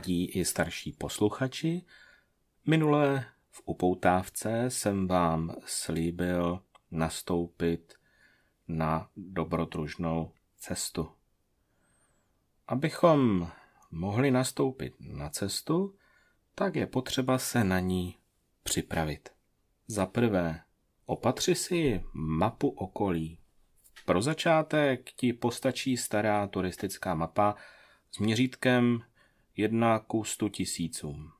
Mladí i starší posluchači, minule v upoutávce jsem vám slíbil nastoupit na dobrodružnou cestu. Abychom mohli nastoupit na cestu, tak je potřeba se na ní připravit. Za prvé, opatři si mapu okolí. Pro začátek ti postačí stará turistická mapa s měřítkem 1 ku 100 tisícům.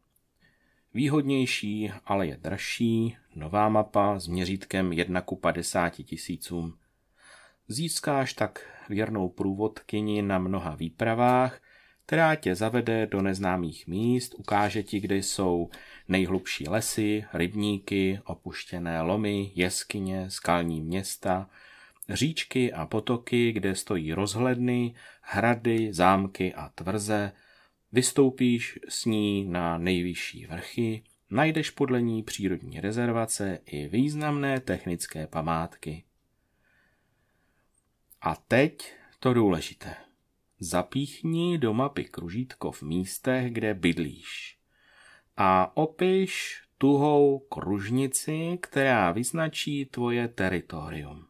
Výhodnější, ale je dražší, nová mapa s měřítkem 1 ku 50 tisícům. Získáš tak věrnou průvodkyni na mnoha výpravách, která tě zavede do neznámých míst, ukáže ti, kde jsou nejhlubší lesy, rybníky, opuštěné lomy, jeskyně, skalní města, říčky a potoky, kde stojí rozhledny, hrady, zámky a tvrze, Vystoupíš s ní na nejvyšší vrchy, najdeš podle ní přírodní rezervace i významné technické památky. A teď to důležité. Zapíchni do mapy kružítko v místech, kde bydlíš. A opiš tuhou kružnici, která vyznačí tvoje teritorium.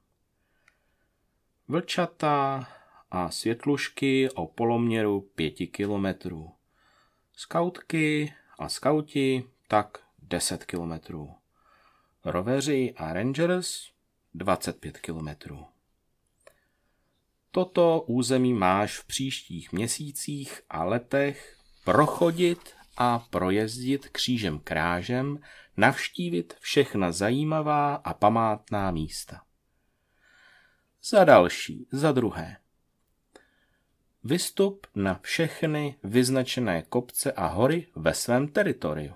Vlčata, a světlušky o poloměru pěti kilometrů. Skautky a skauti tak 10 kilometrů. Roveři a rangers 25 kilometrů. Toto území máš v příštích měsících a letech prochodit a projezdit křížem krážem, navštívit všechna zajímavá a památná místa. Za další, za druhé, Vystup na všechny vyznačené kopce a hory ve svém teritoriu.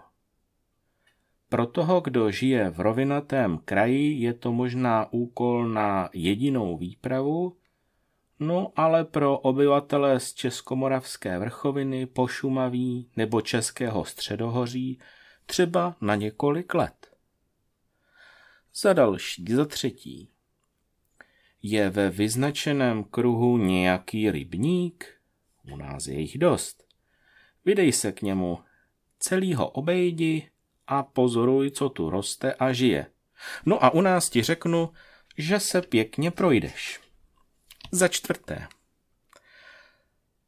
Pro toho, kdo žije v rovinatém kraji, je to možná úkol na jedinou výpravu, no ale pro obyvatele z Českomoravské vrchoviny, Pošumaví nebo Českého středohoří třeba na několik let. Za další, za třetí, je ve vyznačeném kruhu nějaký rybník? U nás je jich dost. Vydej se k němu, celý ho obejdi a pozoruj, co tu roste a žije. No a u nás ti řeknu, že se pěkně projdeš. Za čtvrté.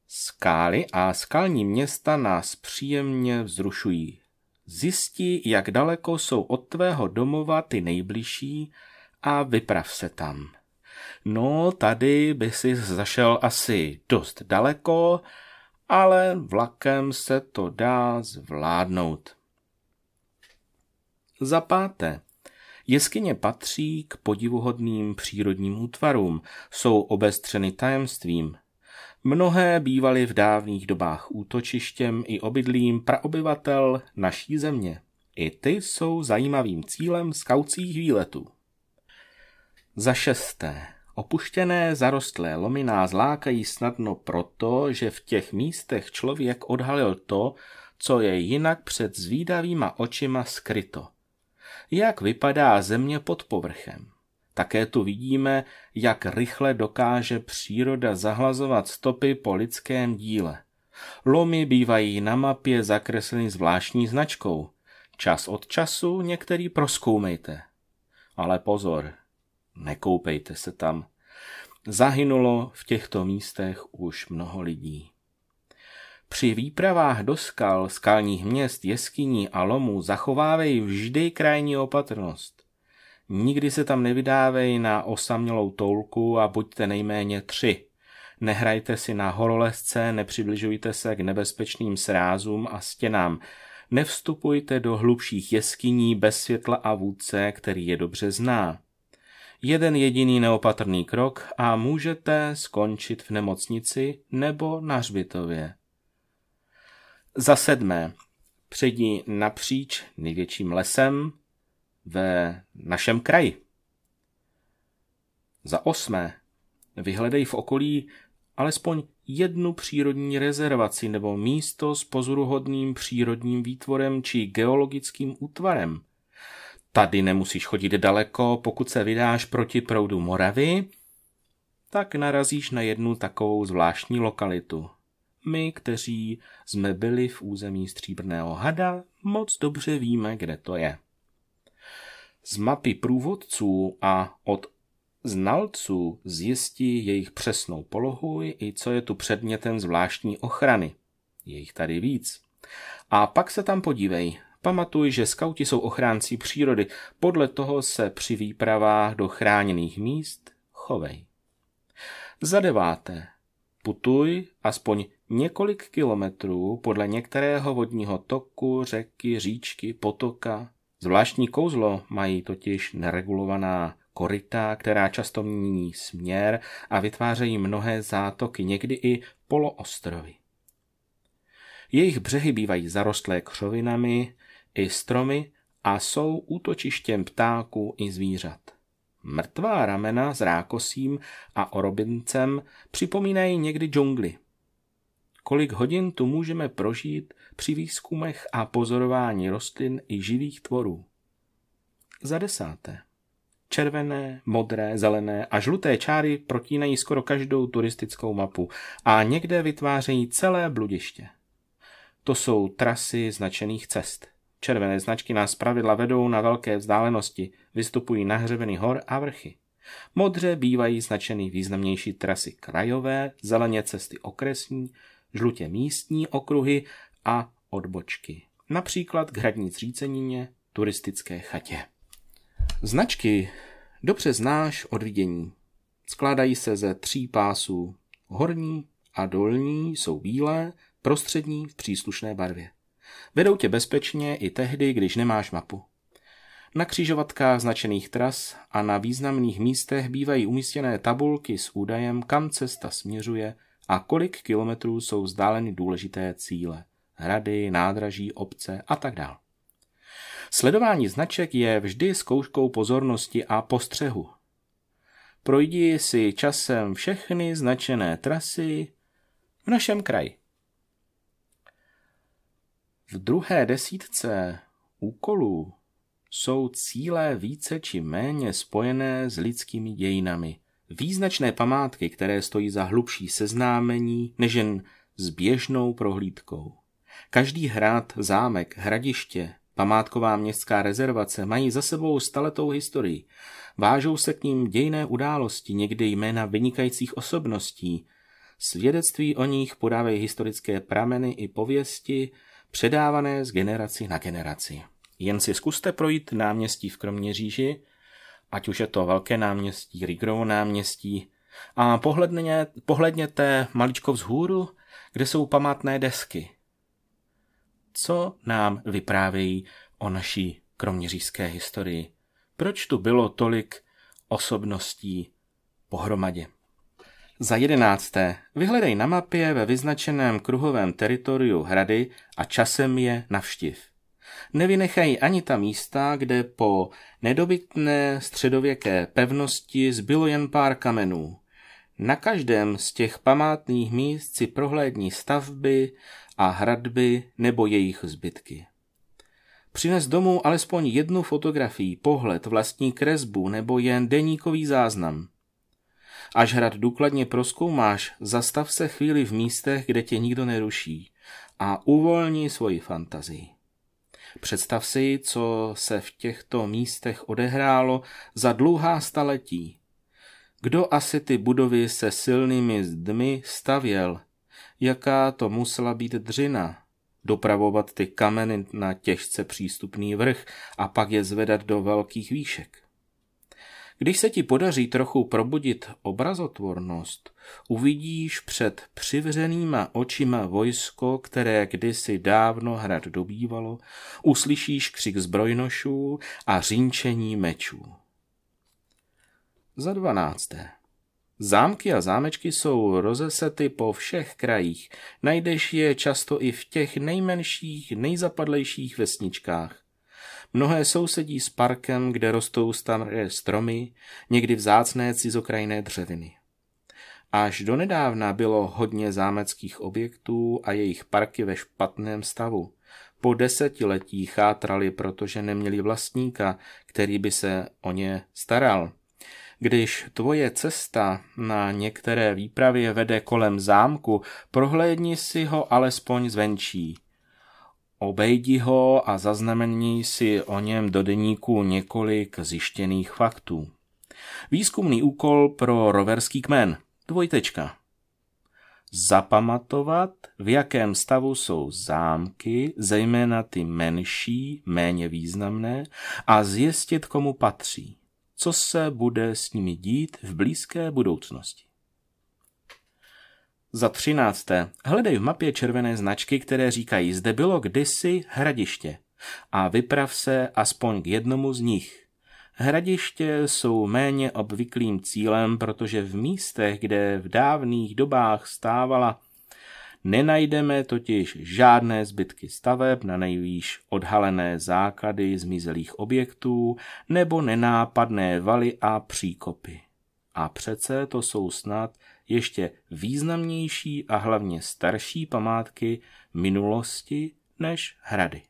Skály a skalní města nás příjemně vzrušují. Zjistí, jak daleko jsou od tvého domova ty nejbližší a vyprav se tam. No, tady by si zašel asi dost daleko, ale vlakem se to dá zvládnout. Za páté. Jeskyně patří k podivuhodným přírodním útvarům, jsou obestřeny tajemstvím. Mnohé bývaly v dávných dobách útočištěm i obydlím praobyvatel naší země. I ty jsou zajímavým cílem skaucích výletů. Za šesté. Opuštěné zarostlé lomy nás lákají snadno proto, že v těch místech člověk odhalil to, co je jinak před zvídavýma očima skryto. Jak vypadá země pod povrchem. Také tu vidíme, jak rychle dokáže příroda zahlazovat stopy po lidském díle. Lomy bývají na mapě zakresleny zvláštní značkou. Čas od času některý proskoumejte. Ale pozor, nekoupejte se tam. Zahynulo v těchto místech už mnoho lidí. Při výpravách do skal, skalních měst, jeskyní a lomů zachovávej vždy krajní opatrnost. Nikdy se tam nevydávej na osamělou toulku a buďte nejméně tři. Nehrajte si na horolezce, nepřibližujte se k nebezpečným srázům a stěnám. Nevstupujte do hlubších jeskyní bez světla a vůdce, který je dobře zná jeden jediný neopatrný krok a můžete skončit v nemocnici nebo na hřbitově. Za sedmé, předí napříč největším lesem ve našem kraji. Za osmé, vyhledej v okolí alespoň jednu přírodní rezervaci nebo místo s pozoruhodným přírodním výtvorem či geologickým útvarem. Tady nemusíš chodit daleko, pokud se vydáš proti proudu Moravy, tak narazíš na jednu takovou zvláštní lokalitu. My, kteří jsme byli v území Stříbrného hada, moc dobře víme, kde to je. Z mapy průvodců a od znalců zjistí jejich přesnou polohu i co je tu předmětem zvláštní ochrany. Je jich tady víc. A pak se tam podívej. Pamatuj, že skauti jsou ochránci přírody. Podle toho se při výpravách do chráněných míst chovej. Za deváté. Putuj aspoň několik kilometrů podle některého vodního toku, řeky, říčky, potoka. Zvláštní kouzlo mají totiž neregulovaná koryta, která často mění směr a vytvářejí mnohé zátoky, někdy i poloostrovy. Jejich břehy bývají zarostlé křovinami i stromy a jsou útočištěm ptáků i zvířat. Mrtvá ramena s rákosím a orobincem připomínají někdy džungly. Kolik hodin tu můžeme prožít při výzkumech a pozorování rostlin i živých tvorů? Za desáté. Červené, modré, zelené a žluté čáry protínají skoro každou turistickou mapu a někde vytvářejí celé bludiště. To jsou trasy značených cest. Červené značky nás pravidla vedou na velké vzdálenosti, vystupují na hřebeny hor a vrchy. Modře bývají značeny významnější trasy krajové, zeleně cesty okresní, žlutě místní okruhy a odbočky. Například k hradní zřícenině, turistické chatě. Značky dobře znáš od vidění. Skládají se ze tří pásů. Horní a dolní jsou bílé, prostřední v příslušné barvě. Vedou tě bezpečně i tehdy, když nemáš mapu. Na křižovatkách značených tras a na významných místech bývají umístěné tabulky s údajem, kam cesta směřuje a kolik kilometrů jsou vzdáleny důležité cíle. Hrady, nádraží, obce a tak dále. Sledování značek je vždy zkouškou pozornosti a postřehu. Projdi si časem všechny značené trasy v našem kraji. V druhé desítce úkolů jsou cíle více či méně spojené s lidskými dějinami. Význačné památky, které stojí za hlubší seznámení než jen s běžnou prohlídkou. Každý hrad, zámek, hradiště, Památková městská rezervace mají za sebou staletou historii. Vážou se k ním dějné události, někdy jména vynikajících osobností. Svědectví o nich podávají historické prameny i pověsti, předávané z generaci na generaci. Jen si zkuste projít náměstí v Kroměříži, ať už je to velké náměstí, Rigrovo náměstí, a pohledně, pohledněte maličko vzhůru, kde jsou památné desky co nám vyprávějí o naší kroměřížské historii. Proč tu bylo tolik osobností pohromadě? Za jedenácté, vyhledej na mapě ve vyznačeném kruhovém teritoriu hrady a časem je navštiv. Nevynechají ani ta místa, kde po nedobytné středověké pevnosti zbylo jen pár kamenů. Na každém z těch památných míst si prohlédní stavby, a hradby nebo jejich zbytky. Přines domů alespoň jednu fotografii, pohled, vlastní kresbu nebo jen deníkový záznam. Až hrad důkladně proskoumáš, zastav se chvíli v místech, kde tě nikdo neruší a uvolni svoji fantazii. Představ si, co se v těchto místech odehrálo za dlouhá staletí. Kdo asi ty budovy se silnými zdmi stavěl jaká to musela být dřina. Dopravovat ty kameny na těžce přístupný vrch a pak je zvedat do velkých výšek. Když se ti podaří trochu probudit obrazotvornost, uvidíš před přivřenýma očima vojsko, které kdysi dávno hrad dobývalo, uslyšíš křik zbrojnošů a řínčení mečů. Za dvanácté. Zámky a zámečky jsou rozesety po všech krajích. Najdeš je často i v těch nejmenších, nejzapadlejších vesničkách. Mnohé sousedí s parkem, kde rostou staré stromy, někdy vzácné cizokrajné dřeviny. Až donedávna bylo hodně zámeckých objektů a jejich parky ve špatném stavu. Po desetiletí chátrali, protože neměli vlastníka, který by se o ně staral. Když tvoje cesta na některé výpravě vede kolem zámku, prohlédni si ho alespoň zvenčí. Obejdi ho a zaznamení si o něm do deníku několik zjištěných faktů. Výzkumný úkol pro roverský kmen. Dvojtečka. Zapamatovat, v jakém stavu jsou zámky, zejména ty menší, méně významné, a zjistit, komu patří co se bude s nimi dít v blízké budoucnosti. Za třinácté, hledej v mapě červené značky, které říkají, zde bylo kdysi hradiště a vyprav se aspoň k jednomu z nich. Hradiště jsou méně obvyklým cílem, protože v místech, kde v dávných dobách stávala Nenajdeme totiž žádné zbytky staveb na nejvýš odhalené základy zmizelých objektů nebo nenápadné valy a příkopy. A přece to jsou snad ještě významnější a hlavně starší památky minulosti než hrady.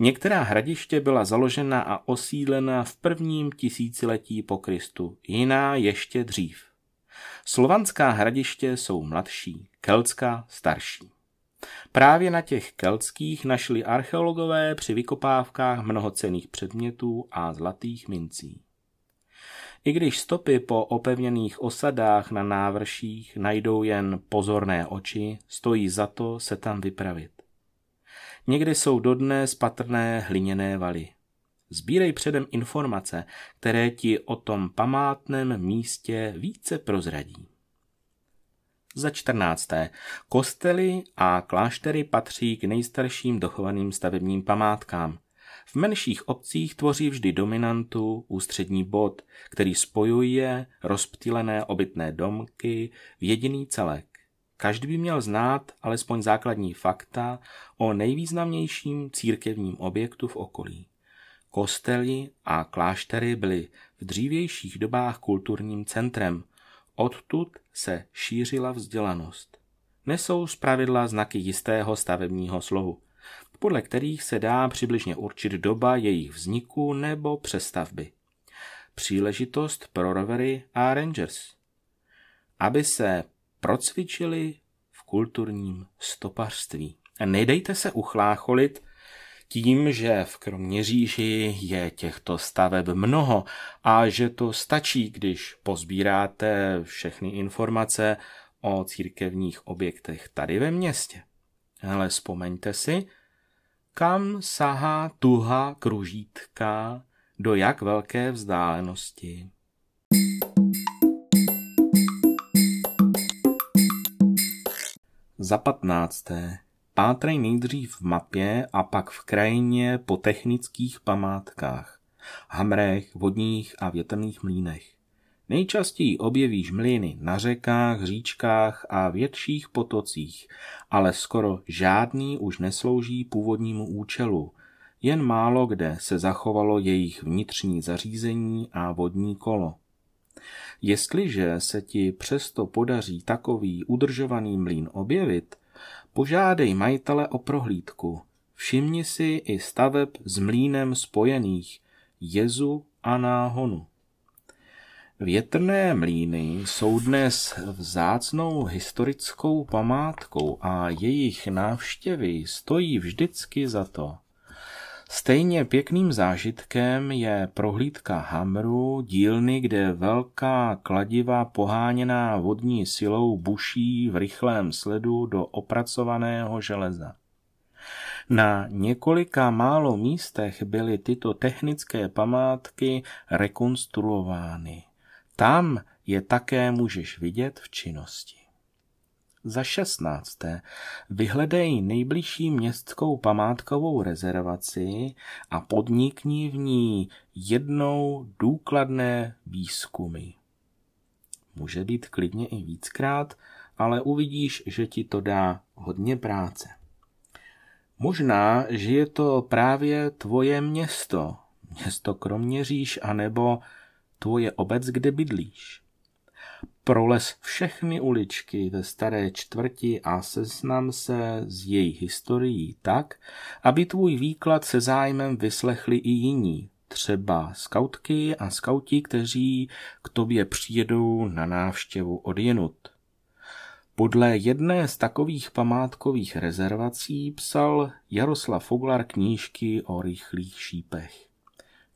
Některá hradiště byla založena a osídlena v prvním tisíciletí po Kristu, jiná ještě dřív. Slovanská hradiště jsou mladší, keltská starší. Právě na těch keltských našli archeologové při vykopávkách mnoho cených předmětů a zlatých mincí. I když stopy po opevněných osadách na návrších najdou jen pozorné oči, stojí za to se tam vypravit. Někdy jsou dodnes patrné hliněné valy. Sbírej předem informace, které ti o tom památném místě více prozradí. Za čtrnácté. Kostely a kláštery patří k nejstarším dochovaným stavebním památkám. V menších obcích tvoří vždy dominantu ústřední bod, který spojuje rozptýlené obytné domky v jediný celek. Každý by měl znát alespoň základní fakta o nejvýznamnějším církevním objektu v okolí. Kostely a kláštery byly v dřívějších dobách kulturním centrem. Odtud se šířila vzdělanost. Nesou zpravidla znaky jistého stavebního slohu, podle kterých se dá přibližně určit doba jejich vzniku nebo přestavby. Příležitost pro rovery a rangers. Aby se procvičili v kulturním stopařství. Nedejte se uchlácholit tím, že v Kroměříži je těchto staveb mnoho a že to stačí, když pozbíráte všechny informace o církevních objektech tady ve městě. Ale vzpomeňte si, kam sahá tuha kružítka do jak velké vzdálenosti. Za patnácté. Pátrej nejdřív v mapě a pak v krajině po technických památkách, hamrech, vodních a větrných mlínech. Nejčastěji objevíš mlýny na řekách, říčkách a větších potocích, ale skoro žádný už neslouží původnímu účelu. Jen málo kde se zachovalo jejich vnitřní zařízení a vodní kolo. Jestliže se ti přesto podaří takový udržovaný mlýn objevit, Požádej majitele o prohlídku. Všimni si i staveb s mlínem spojených, jezu a náhonu. Větrné mlíny jsou dnes vzácnou historickou památkou a jejich návštěvy stojí vždycky za to. Stejně pěkným zážitkem je prohlídka Hamru, dílny, kde velká kladiva poháněná vodní silou buší v rychlém sledu do opracovaného železa. Na několika málo místech byly tyto technické památky rekonstruovány. Tam je také můžeš vidět v činnosti. Za šestnácté, vyhledej nejbližší městskou památkovou rezervaci a podnikni v ní jednou důkladné výzkumy. může být klidně i víckrát, ale uvidíš, že ti to dá hodně práce. Možná, že je to právě tvoje město, město Kroměříž, anebo tvoje obec, kde bydlíš. Prolez všechny uličky ve staré čtvrti a seznam se s její historií tak, aby tvůj výklad se zájmem vyslechli i jiní, třeba skautky a skauti, kteří k tobě přijedou na návštěvu odjenut. Podle jedné z takových památkových rezervací psal Jaroslav Foglar knížky o rychlých šípech.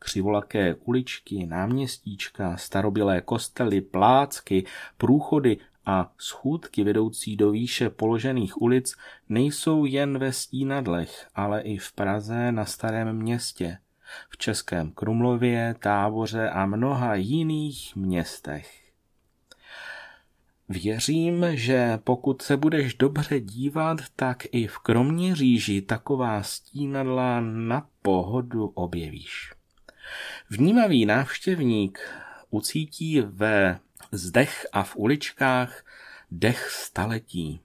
Křivolaké uličky, náměstíčka, starobylé kostely, plácky, průchody a schůdky vedoucí do výše položených ulic nejsou jen ve stínadlech, ale i v Praze na starém městě, v Českém Krumlově, Táboře a mnoha jiných městech. Věřím, že pokud se budeš dobře dívat, tak i v Kroměříži taková stínadla na pohodu objevíš. Vnímavý návštěvník ucítí ve zdech a v uličkách dech staletí.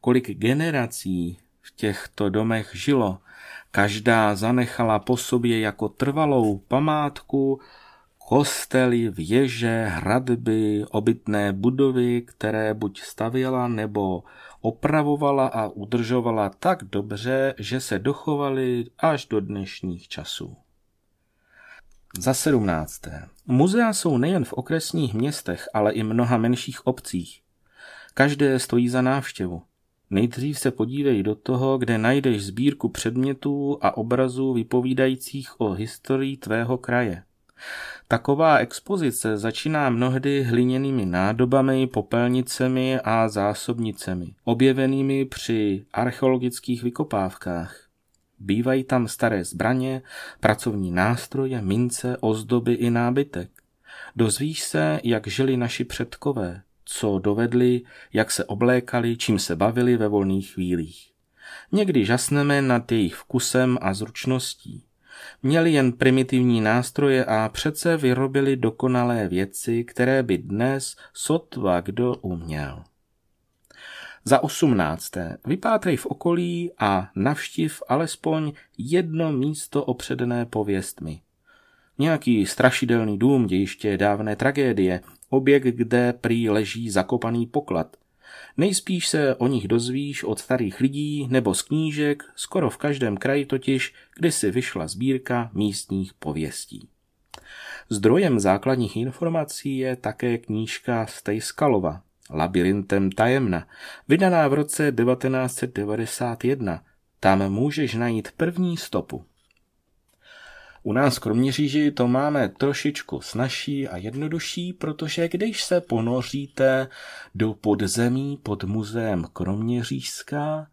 Kolik generací v těchto domech žilo, každá zanechala po sobě jako trvalou památku kostely, věže, hradby, obytné budovy, které buď stavěla nebo opravovala a udržovala tak dobře, že se dochovaly až do dnešních časů. Za sedmnácté. Muzea jsou nejen v okresních městech, ale i mnoha menších obcích. Každé stojí za návštěvu. Nejdřív se podívej do toho, kde najdeš sbírku předmětů a obrazů vypovídajících o historii tvého kraje. Taková expozice začíná mnohdy hliněnými nádobami, popelnicemi a zásobnicemi, objevenými při archeologických vykopávkách. Bývají tam staré zbraně, pracovní nástroje, mince, ozdoby i nábytek. Dozvíš se, jak žili naši předkové, co dovedli, jak se oblékali, čím se bavili ve volných chvílích. Někdy žasneme nad jejich vkusem a zručností. Měli jen primitivní nástroje a přece vyrobili dokonalé věci, které by dnes sotva kdo uměl. Za osmnácté, vypátrej v okolí a navštiv alespoň jedno místo opředené pověstmi. Nějaký strašidelný dům dějiště dávné tragédie, objekt, kde prý leží zakopaný poklad. Nejspíš se o nich dozvíš od starých lidí nebo z knížek, skoro v každém kraji totiž, kdy si vyšla sbírka místních pověstí. Zdrojem základních informací je také knížka Stejskalova, Labirintem tajemna, vydaná v roce 1991. Tam můžeš najít první stopu. U nás v Kroměříži to máme trošičku snažší a jednodušší, protože když se ponoříte do podzemí pod muzeem Kroměřížská,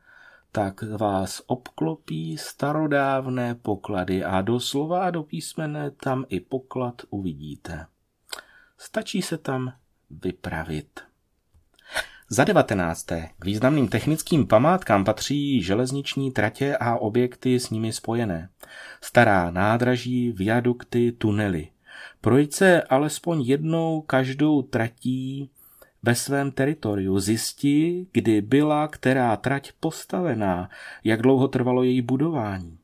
tak vás obklopí starodávné poklady a doslova a do písmene tam i poklad uvidíte. Stačí se tam vypravit. Za devatenácté k významným technickým památkám patří železniční tratě a objekty s nimi spojené. Stará nádraží, viadukty, tunely. Projď se alespoň jednou každou tratí ve svém teritoriu. Zjistí, kdy byla která trať postavená, jak dlouho trvalo její budování.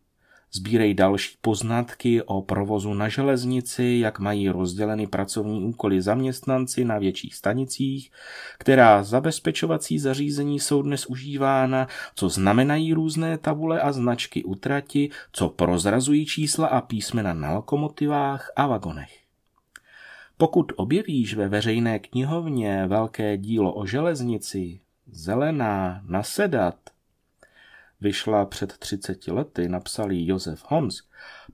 Sbírej další poznatky o provozu na železnici, jak mají rozděleny pracovní úkoly zaměstnanci na větších stanicích, která zabezpečovací zařízení jsou dnes užívána, co znamenají různé tabule a značky utrati, co prozrazují čísla a písmena na lokomotivách a vagonech. Pokud objevíš ve veřejné knihovně velké dílo o železnici, zelená, nasedat, vyšla před 30 lety, napsal ji Josef Hons,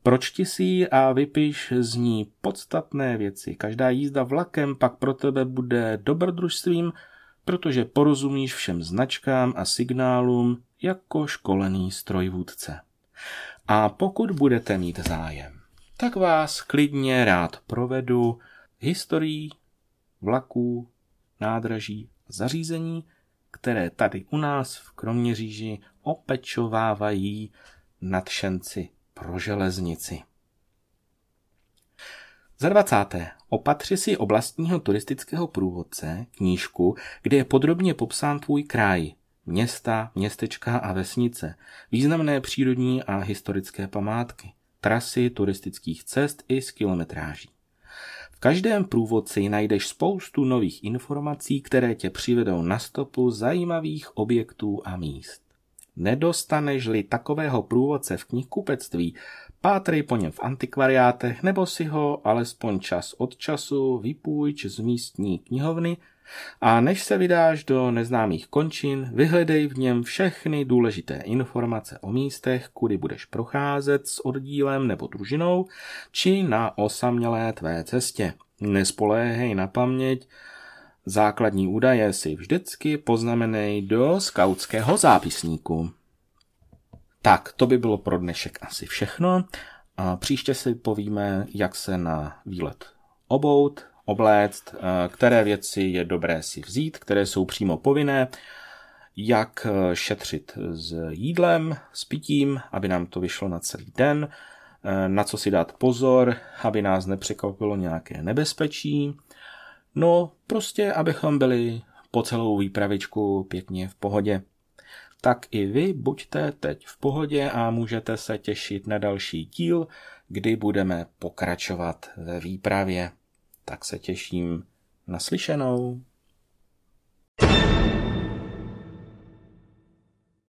pročti si ji a vypiš z ní podstatné věci. Každá jízda vlakem pak pro tebe bude dobrodružstvím, protože porozumíš všem značkám a signálům jako školený strojvůdce. A pokud budete mít zájem, tak vás klidně rád provedu historií vlaků, nádraží, zařízení, které tady u nás v Kroměříži opečovávají nadšenci pro železnici. Za 20. Opatři si oblastního turistického průvodce knížku, kde je podrobně popsán tvůj kraj, města, městečka a vesnice, významné přírodní a historické památky, trasy turistických cest i z kilometráží. V každém průvodci najdeš spoustu nových informací, které tě přivedou na stopu zajímavých objektů a míst. Nedostaneš-li takového průvodce v knihkupectví, pátrej po něm v antikvariátech nebo si ho alespoň čas od času vypůjč z místní knihovny a než se vydáš do neznámých končin, vyhledej v něm všechny důležité informace o místech, kudy budeš procházet s oddílem nebo družinou, či na osamělé tvé cestě. Nespoléhej na paměť, základní údaje si vždycky poznamenej do skautského zápisníku. Tak, to by bylo pro dnešek asi všechno. A příště si povíme, jak se na výlet obout, obléct, eh, které věci je dobré si vzít, které jsou přímo povinné, jak eh, šetřit s jídlem, s pitím, aby nám to vyšlo na celý den, eh, na co si dát pozor, aby nás nepřekvapilo nějaké nebezpečí. No, prostě, abychom byli po celou výpravičku pěkně v pohodě. Tak i vy buďte teď v pohodě a můžete se těšit na další díl, kdy budeme pokračovat ve výpravě tak se těším na slyšenou. thank you